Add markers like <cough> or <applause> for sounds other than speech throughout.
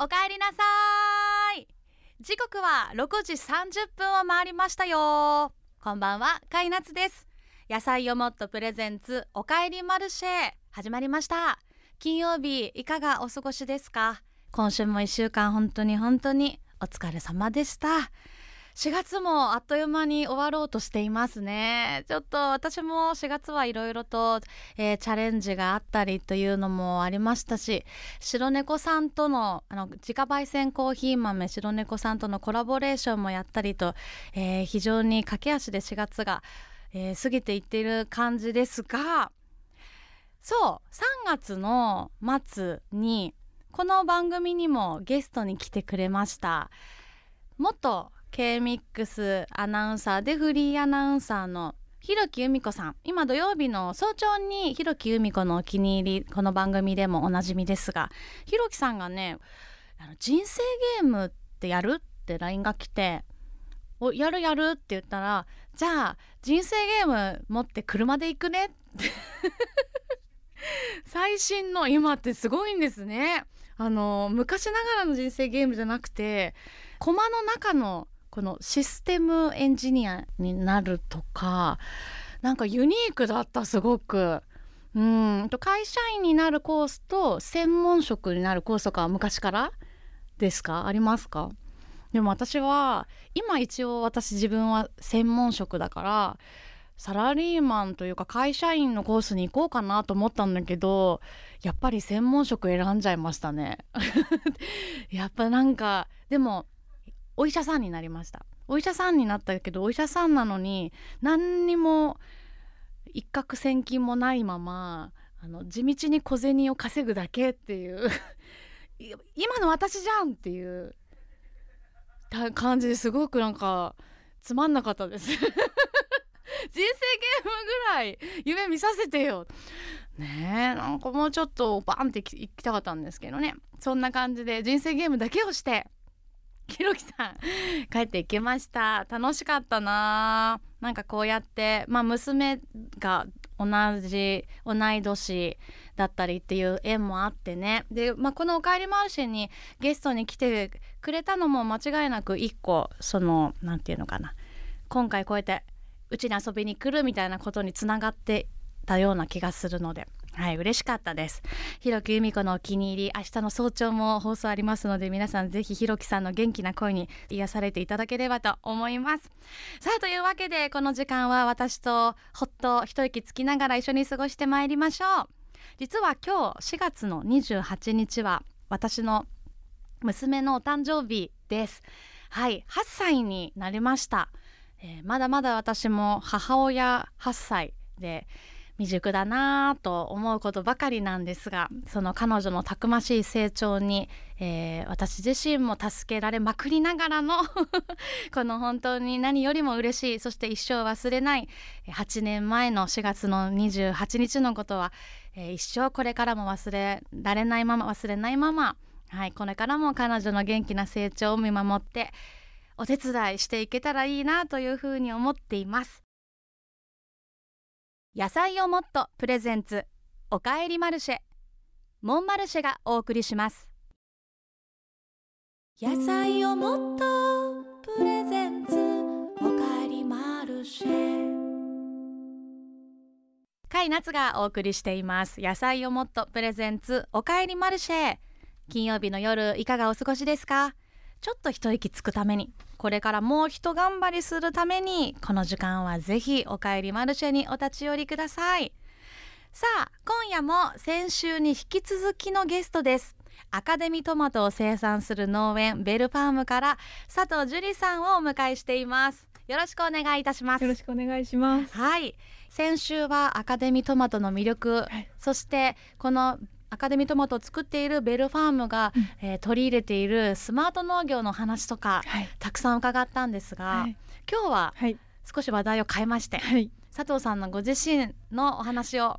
おかえりなさい。時刻は6時30分を回りましたよ。こんばんはかいなつです。野菜をもっとプレゼンツおかえりマルシェ。始まりました。金曜日いかがお過ごしですか？今週も1週間本当に本当にお疲れ様でした。4月もあっという間に終わろうとしていますね。ちょっと私も4月はいろいろと、えー、チャレンジがあったりというのもありましたし白猫さんとのあの自家焙煎コーヒー豆白猫さんとのコラボレーションもやったりと、えー、非常に駆け足で4月が、えー、過ぎていっている感じですがそう3月の末にこの番組にもゲストに来てくれました。元 K-MIX アナウンサーでフリーアナウンサーのひろき由美子さん。今土曜日の早朝にひろき由美子のお気に入りこの番組でもおなじみですがひろきさんがねあの人生ゲームってやるって LINE が来て「おやるやる」って言ったら「じゃあ人生ゲーム持って車で行くね」って。<laughs> 最新の今ってすごいんですね。あの昔ながらの人生ゲームじゃなくてコマの中のこのシステムエンジニアになるとかなんかユニークだったすごく。うん。と会社員になるコースと専門職になるコースとか昔からですか？ありますか？でも私は今一応私自分は専門職だからサラリーマンというか会社員のコースに行こうかなと思ったんだけどやっぱり専門職選んじゃいましたね。<laughs> やっぱなんかでもお医者さんになりました。お医者さんになったけどお医者さんなのに何にも一攫千金もないままあの地道に小銭を稼ぐだけっていう <laughs> 今の私じゃんっていう感じですごくなんかつまんなかったです。<laughs> 人生ゲームぐらい夢見させてよ。ねえなんかもうちょっとバンって行きたかったんですけどね。そんな感じで人生ゲームだけをしてひろきさん帰っていきました。楽しかったな。なんかこうやってまあ娘が同じ同い年だったりっていう縁もあってね。で、まあ、この「おかえりマルシェ」にゲストに来てくれたのも間違いなく一個その何て言うのかな。今回こうやってうちに遊びに来るみたいなことにつながってたような気がするので。はい嬉しかったです。ひろき由美子のお気に入り明日の早朝も放送ありますので皆さんぜひひろきさんの元気な声に癒されていただければと思います。さあというわけでこの時間は私とほっと一息つきながら一緒に過ごしてまいりましょう。実は今日4月の28日は私の娘のお誕生日です。はい8歳になりました、えー、まだまだ私も母親8歳で未熟だなぁと思うことばかりなんですがその彼女のたくましい成長に、えー、私自身も助けられまくりながらの <laughs> この本当に何よりも嬉しいそして一生忘れない8年前の4月の28日のことは、えー、一生これからも忘れられないまま忘れないまま、はい、これからも彼女の元気な成長を見守ってお手伝いしていけたらいいなというふうに思っています。野菜をもっとプレゼンツ。おかえりマルシェ。モンマルシェがお送りします。野菜をもっとプレゼンツ。おかえりマルシェ。甲斐夏がお送りしています。野菜をもっとプレゼンツ。おかえりマルシェ。金曜日の夜いかがお過ごしですか？ちょっと一息つくためにこれからもう一頑張りするためにこの時間はぜひおかえりマルシェにお立ち寄りください。さあ今夜も先週に引き続きのゲストです。アカデミートマトを生産する農園ベルファームから佐藤樹里さんをお迎えしています。よろしくお願いいたします。よろしくお願いします。はい。先週はアカデミートマトの魅力、はい、そしてこのアカデミートマトを作っているベルファームが、うん、えー、取り入れているスマート農業の話とか、はい、たくさん伺ったんですが、はい、今日は少し話題を変えまして、佐藤さんのご自身のお話を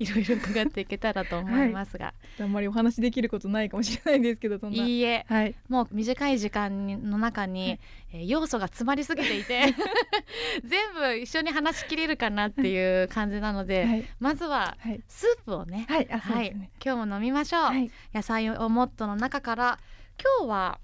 いろいろ伺っていけたらと思いますが、はい、あんまりお話できることないかもしれないですけどいいえ、はい、もう短い時間の中に、はい、えー、要素が詰まりすぎていて <laughs> 全部一緒に話しきれるかなっていう感じなので、はい、まずはスープをね,、はい、ね、今日も飲みましょう、野菜をモットの中から。今日は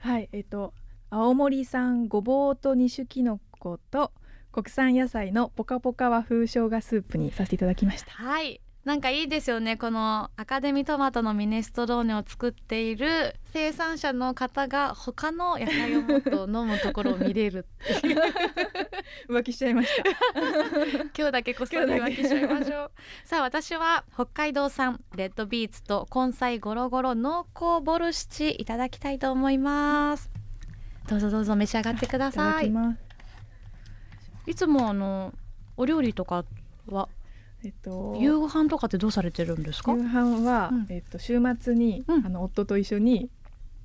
はい。えっ、と青森産ごぼうと二種きのこと国産野菜のポカポカ和風生姜スープにさせていただきました。はい。なんかいいですよね。このアカデミートマトのミネストローネを作っている生産者の方が他の野菜をもっと飲むところを見れるっていう。<laughs> 浮気しちゃいました。<laughs> 今日だけこっそり浮気しちゃいましょう。さあ私は北海道産レッドビーツと根菜ゴロゴロ濃厚ボルシチいただきたいと思います。どうぞどうぞ召し上がってくだい。たださいきますいつもあのお料理とかはえっと夕飯とかってどうされてるんですか？夕飯は、うん。えっと週末に、うん。あの夫と一緒に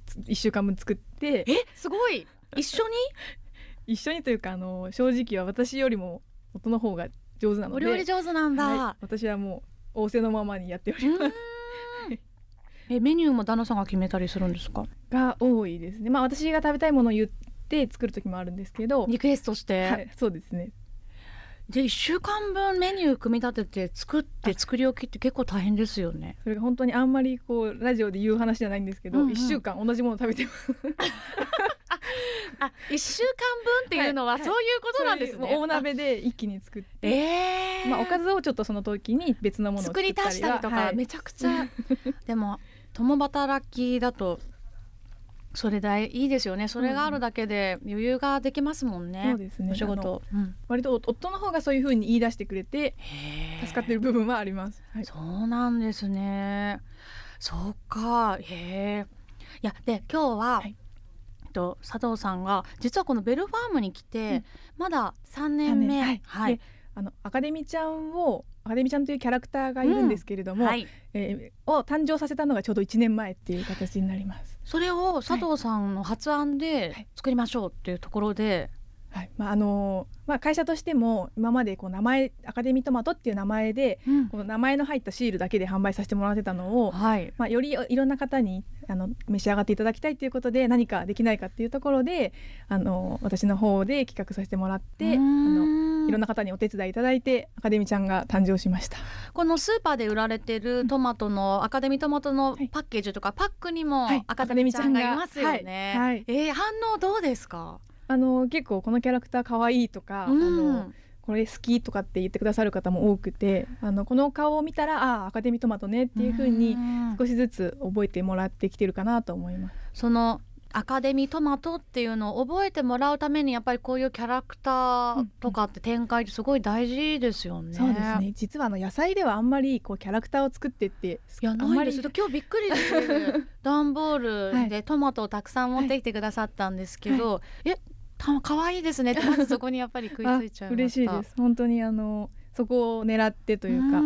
つ一週間分作ってえすごい。一緒に？<laughs> 一緒にというかあの正直は私よりも夫の方が上手なのでお料理上手なんだ、はい、私はもう仰せのままにやっておりうます <laughs> えメニューも旦那さんが決めたりするんですか？が多いですね。まあ私が食べたいものを言って作る時もあるんですけど。リクエストして、はいそうですね。で1週間分メニュー組み立てて作って作り置きって結構大変ですよね。それが本当にあんまりこうラジオで言う話じゃないんですけど、うんうん。一週間同じもの食べてます。<laughs> あ1週間分っていうのははいそういうことなんですね、大鍋で一気に作って。えー。まあおかずをちょっとその時に別のものを作り足したりとか、はい。めちゃくちゃ。でも共働きだとそれだいいいですよね。それがあるだけで余裕ができますもんね、そうですね。お仕事、うん。割と夫の方がそういう風に言い出してくれて助かってる部分はあります、はい、そうなんですね。そうか、へえ。いや、で、今日は。はい。と佐藤さんが実はこのベルファームに来て、うん。まだ3年目。三年はい。であのアカデミちゃんをアカデミちゃんというキャラクターがいるんですけれども、はい。えーを誕生させたのがちょうど1年前っていう形になります。それを佐藤さんの発案はでい。作りましょうっていうところで、はい。まああのーまあ、会社としても今までこう名前アカデミートマトっていう名前でうん。この名前の入ったシールだけで販売させてもらってたのを、はい。まあ、よりいろんな方にあの召し上がっていただきたいということで何かできないかっていうところであの私の方で企画させてもらってあのいろんな方にお手伝いいただいてアカデミちゃんが誕生しました。このスーパーで売られてるトマトの、アカデミートマトのはい。パッケージとかパックにもはい。アカデミーちゃんがいますよね、はい。はい。えー反応どうですか、あの結構このキャラクター可愛いとか、うん。あのこれ好きとかって言ってくださる方も多くてあのこの顔を見たらああアカデミートマトねっていう風にん。少しずつ覚えてもらってきてるかなと思います。そのアカデミートマトっていうのを覚えてもらうためにやっぱりこういうキャラクターとかって展開ってすごい大事ですよね。そうですね。実はあの野菜ではあんまりこうキャラクターを作ってっていやあんまりないです今日びっくりして段ボールはいでトマトをたくさん持ってきてくださったんですけど、えた可愛いですね。ってまずそこにやっぱり食いついちゃいました。あ嬉しいです。本当にあのそこを狙ってというか。う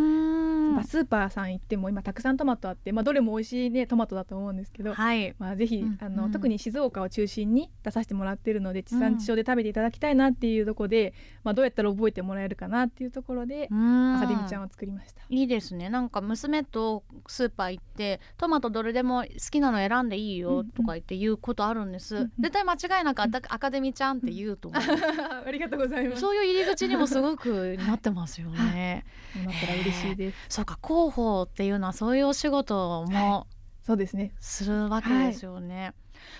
まあスーパーさん行っても今たくさんトマトあって、まあ、どれも美味しいねトマトだと思うんですけど、はい。まあ、ぜひ、うん。あのうん。特に静岡を中心に出させてもらってるので地産地消で食べていただきたいなっていうところで、まあ、どうやったら覚えてもらえるかなっていうところで、アアカデミちゃんを作りました。いいですね。なんか娘とスーパー行ってトマトどれでも好きなの選んでいいよとか言って言うことあるんです、うんうん。絶対間違いなくアカデミーちゃんって言うと思う、<laughs> ありがとうございます。そういう入り口にもすごくなってますよね、なったら嬉しいです。そうか広報っていうのはそういうお仕事もそうですね。するわけですよね、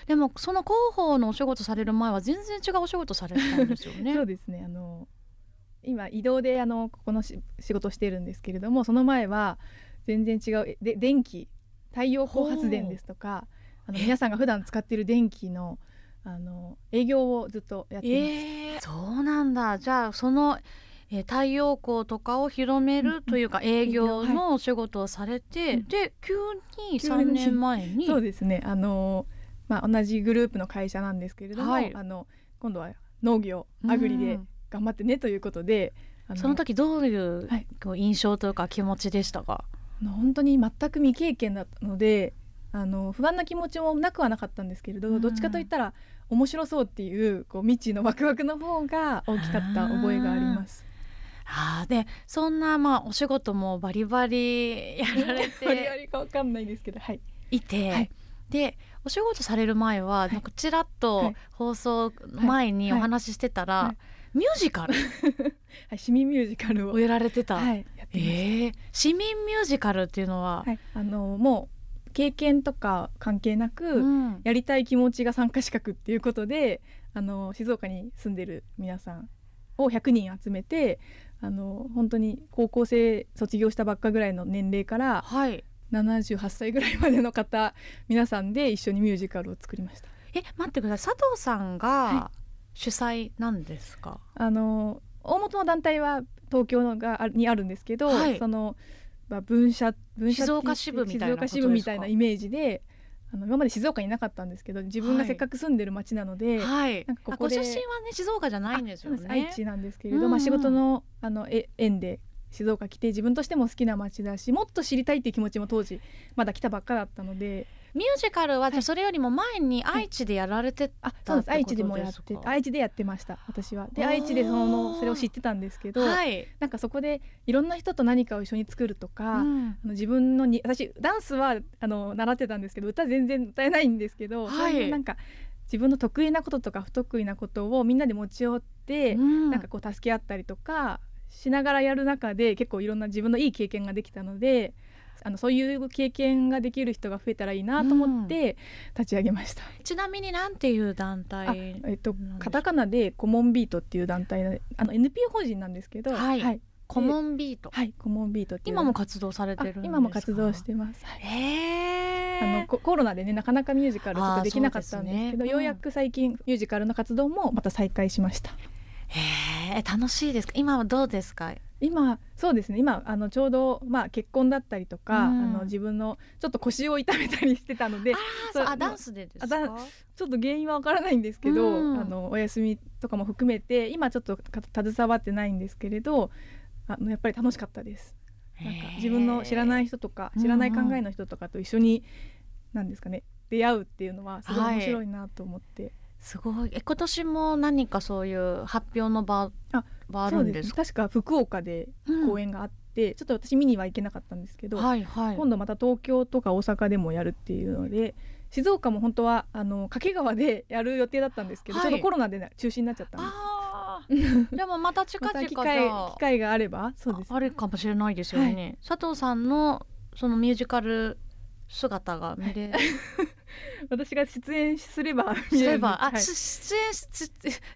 でもその広報のお仕事される前は全然違うお仕事されてたんですよね <laughs> そうですね。あの今移動であのここのし仕事をしてるんですけれども、その前は全然違うえで電気太陽光発電ですとか、あの皆さんが普段使っている電気のあの営業をずっとやっています。えー、そうなんだじゃあその、えー太陽光とかを広めるというか営業。のお仕事をされて、うん。で急に急に。3年前に。そうですね。あのまあ同じグループの会社なんですけれども、はい。あの今度は農業アグリでうん頑張ってねということで、あのその時どういうはい。こう印象というか気持ちでしたか、本当に全く未経験だったのであの不安な気持ちもなくはなかったんですけれど、うん。どっちかといったら面白そうっていうこう未知のワクワクの方が大きかった覚えがあります。あーでそんなまあお仕事もバリバリ <laughs> やられバリバてリかわかんないですけど、はい。いて、はい。でお仕事される前は、い。なんかちらっはとい。放送前にお話ししてたら、ミュージカル <laughs> はい、市民ミュージカルを、をやられてた、はい。えー、市民ミュージカルっていうのは、はい、あのもう経験とか関係なく、うん。やりたい気持ちが参加資格っていうことであの静岡に住んでる皆さんを100人集めてあの本当に高校生卒業したばっかぐらいの年齢からはい。78歳ぐらいまでの方皆さんで一緒にミュージカルを作りました。え待ってください。佐藤さんがは主催なんですか、あの大元の団体は東京のがあにあるんですけど、はい。その、まあ、分社分社静岡支部みたいなイメージであの今まで静岡にいなかったんですけど自分がせっかく住んでる町なので、はい。なんかご出身はね静岡じゃないんですよね。愛知なんですけれど、まあ、仕事のあのえ縁で静岡来て自分としても好きな町だしもっと知りたいっていう気持ちも当時まだ来たばっかだったのでミュージカルはじゃそれよりも前に愛知でやられてあそうです。愛知でもやって愛知でやってました私は。で愛知でそのそれを知ってたんですけど、はい、なんかそこでいろんな人と何かを一緒に作るとか、うん。あの自分のに私ダンスはあの習ってたんですけど歌全然歌えないんですけど、はい。なんか自分の得意なこととか不得意なことをみんなで持ち寄って、うん。なんかこう助け合ったりとかしながらやる中で結構いろんな自分のいい経験ができたのであのそういう経験ができる人が増えたらいいなと思って立ち上げました。ちなみになんていう団あ体えっとカタカナでコモンビートっていう団体であの NPO 法人なんですけど、はい。はい、コモンビート、はいコモンビート今も活動されてある今も活動してます。はい。へー。あのココロナでねなかなかミュージカルちょっとできなかったんですけどうですねようやく最近ミュージカルの活動もまた再開しました。へー。楽しいですか？今はどうですか？今そうですね。今あのちょうど、まあ、結婚だったりとか、うん。あの自分のちょっと腰を痛めたりしてたのであダンスでですあかダちょっと原因はわからないんですけど、うん。あのお休みとかも含めて今ちょっとか携わってないんですけれどあのやっぱり楽しかったです。なんか自分の知らない人とか知らない考えの人とかと一緒に何ですかね出会うっていうのはすごい面白いなと思って、すごい。え今年も何かそういう発表の場あはあそうでるんですすか？確か福岡で公演があって、ちょっと私見には行けなかったんですけど、はいはい。今度また東京とか大阪でもやるっていうので静岡も本当はあの掛川で <laughs> やる予定だったんですけど、はい。ちょうどコロナで中止になっちゃったんです。でもまた近 <laughs> ま々機会機会があればそうです。あるかもしれないですよね、佐藤さんのそのミュージカル姿が見れ <laughs> 私が出演すれば見れば。あ、はい。し出演し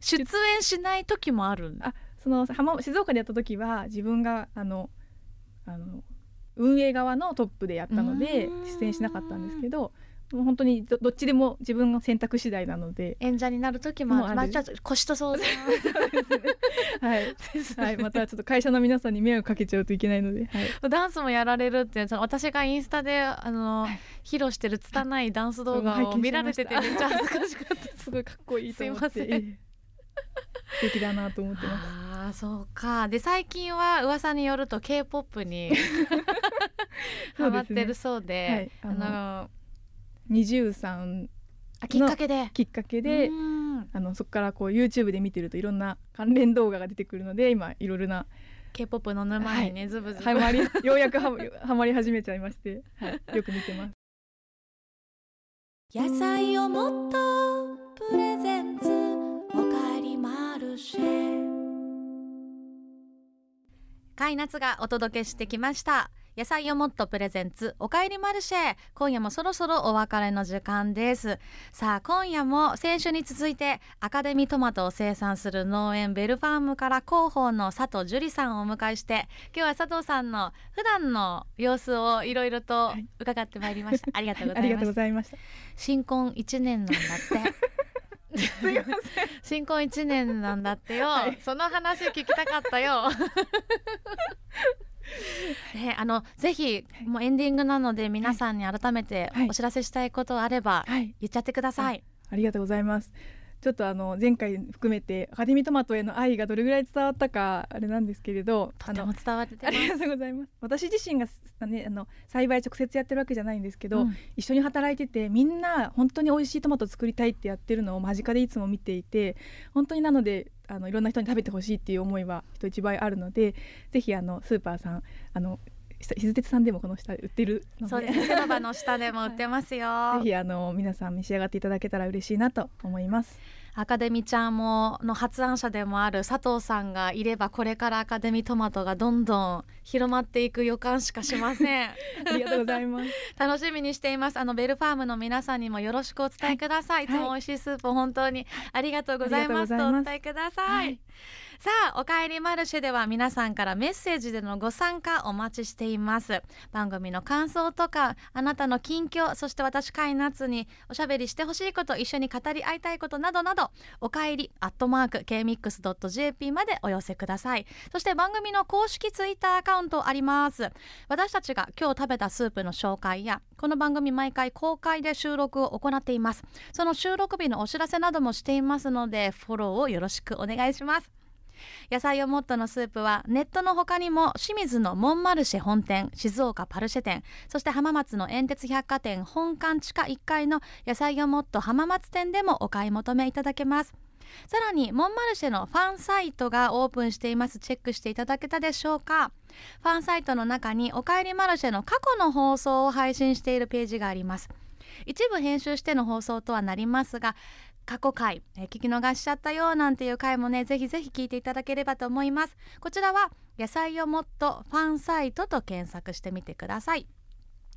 出演しない時もあるあその浜静岡でやった時は自分があのあの運営側のトップでやったので出演しなかったんですけどもう本当にどどっちでも自分の選択次第なので、演者になる時もあまあちょっと腰と相談。<laughs> はい。ですはい、またちょっと会社の皆さんに迷惑かけちゃうといけないので、はい、ダンスもやられるってその私がインスタであの、はい。披露してる拙いダンス動画を拝見られててめっちゃ恥ずかしかった。で <laughs> すすごいかっこいいと思って。すいません。ええ素敵だなと思ってます。ああそうか。で最近は噂によると K-POP に <laughs> ハマってるそうではいああの二十三あきっかけで。きっかけで、うん。あのそこからこう YouTube で見てるといろんな関連動画が出てくるので今いろいろな K-POP の沼にね、ズブズブ。はまり <laughs> ようやくはまはまり始めちゃいまして、はい、よく見てます。野菜をもっとプレゼンツマルシェカイナツがお届けしてきました。野菜をもっとプレゼンツおかえりマルシェ。今夜もそろそろお別れの時間です。さあ今夜も先週に続いてアカデミートマトを生産する農園ベルファームから広報の佐藤樹里さんをお迎えして今日は佐藤さんの普段の様子をいろいろとはい。伺ってまいりました、ありがとうござ <laughs> ありがとうございました。新婚一年なんだってすいません。新婚一年なんだってよ、はいその話聞きたかったよ <laughs> ね、あのぜひはいもうエンディングなので皆さんに改めてはいお知らせしたいことあればはい、言っちゃってください。ありがとうございます。ちょっとあの前回含めてアカデミートマトへの愛がどれぐらい伝わったかあれなんですけれど、とても伝わってあ。りがとうございます。私自身がねあの栽培直接やってるわけじゃないんですけど、うん一緒に働いててみんな本当に美味しいトマト作りたいってやってるのを間近でいつも見ていて本当になのであのいろんな人に食べてほしいっていう思いは人一倍あるのでぜひあのスーパーさんあのしひず鉄さんでもこの下売ってるのでそうです。セラバの下でも売ってますよ。<laughs> ぜひあの皆さん召し上がっていただけたら嬉しいなと思います。アカデミちゃんもの発案者でもある佐藤さんがいればこれからアカデミトマトがどんどん広まっていく予感しかしません。<laughs> ありがとうございます。<laughs> 楽しみにしています。あのベルファームの皆さんにもよろしくお伝えください、い、つも美味しいスープ本当にありがとうございます。とお伝えください、はい、さあおかえりマルシェでは皆さんからメッセージでのご参加お待ちしています。番組の感想とかあなたの近況そして私カイナッツにおしゃべりしてほしいこと一緒に語り合いたいことなどなどおかえりアットマーク kmix.jp までお寄せください。そして番組の公式ツイッターアカウントあります。私たちが今日食べたスープの紹介やこの番組毎回公開で収録を行っています。その収録日のお知らせなどもしていますのでフォローをよろしくお願いします。野菜をもっとのスープはネットの他にも清水のモンマルシェ本店静岡パルシェ店そして浜松の煙鉄百貨店本館地下1階の野菜をもっと浜松店でもお買い求めいただけます。さらにモンマルシェのファンサイトがオープンしています。チェックしていただけたでしょうか。ファンサイトの中におかえりマルシェの過去の放送を配信しているページがあります。一部編集しての放送とはなりますが過去回、え聞き逃しちゃったよなんていう回もねぜひぜひ聞いていただければと思います。こちらは野菜をもっとファンサイトと検索してみてください。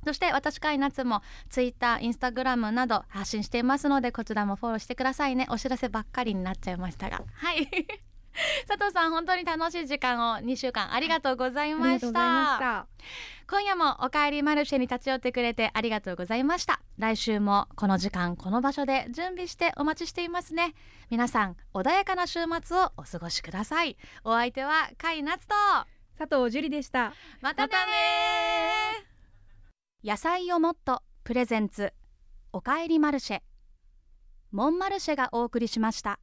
そして私かい夏もツイッター、インスタグラムなど発信していますのでこちらもフォローしてくださいね。お知らせばっかりになっちゃいましたが。はい。<laughs> 佐藤さん本当に楽しい時間を2週間ありがとうございました。今夜もおかえりマルシェに立ち寄ってくれてありがとうございました。来週もこの時間この場所で準備してお待ちしていますね。皆さん穏やかな週末をお過ごしください。お相手は甲斐夏と佐藤樹里でした。またね野菜をもっとプレゼンツ。おかえりマルシェ。モンマルシェがお送りしました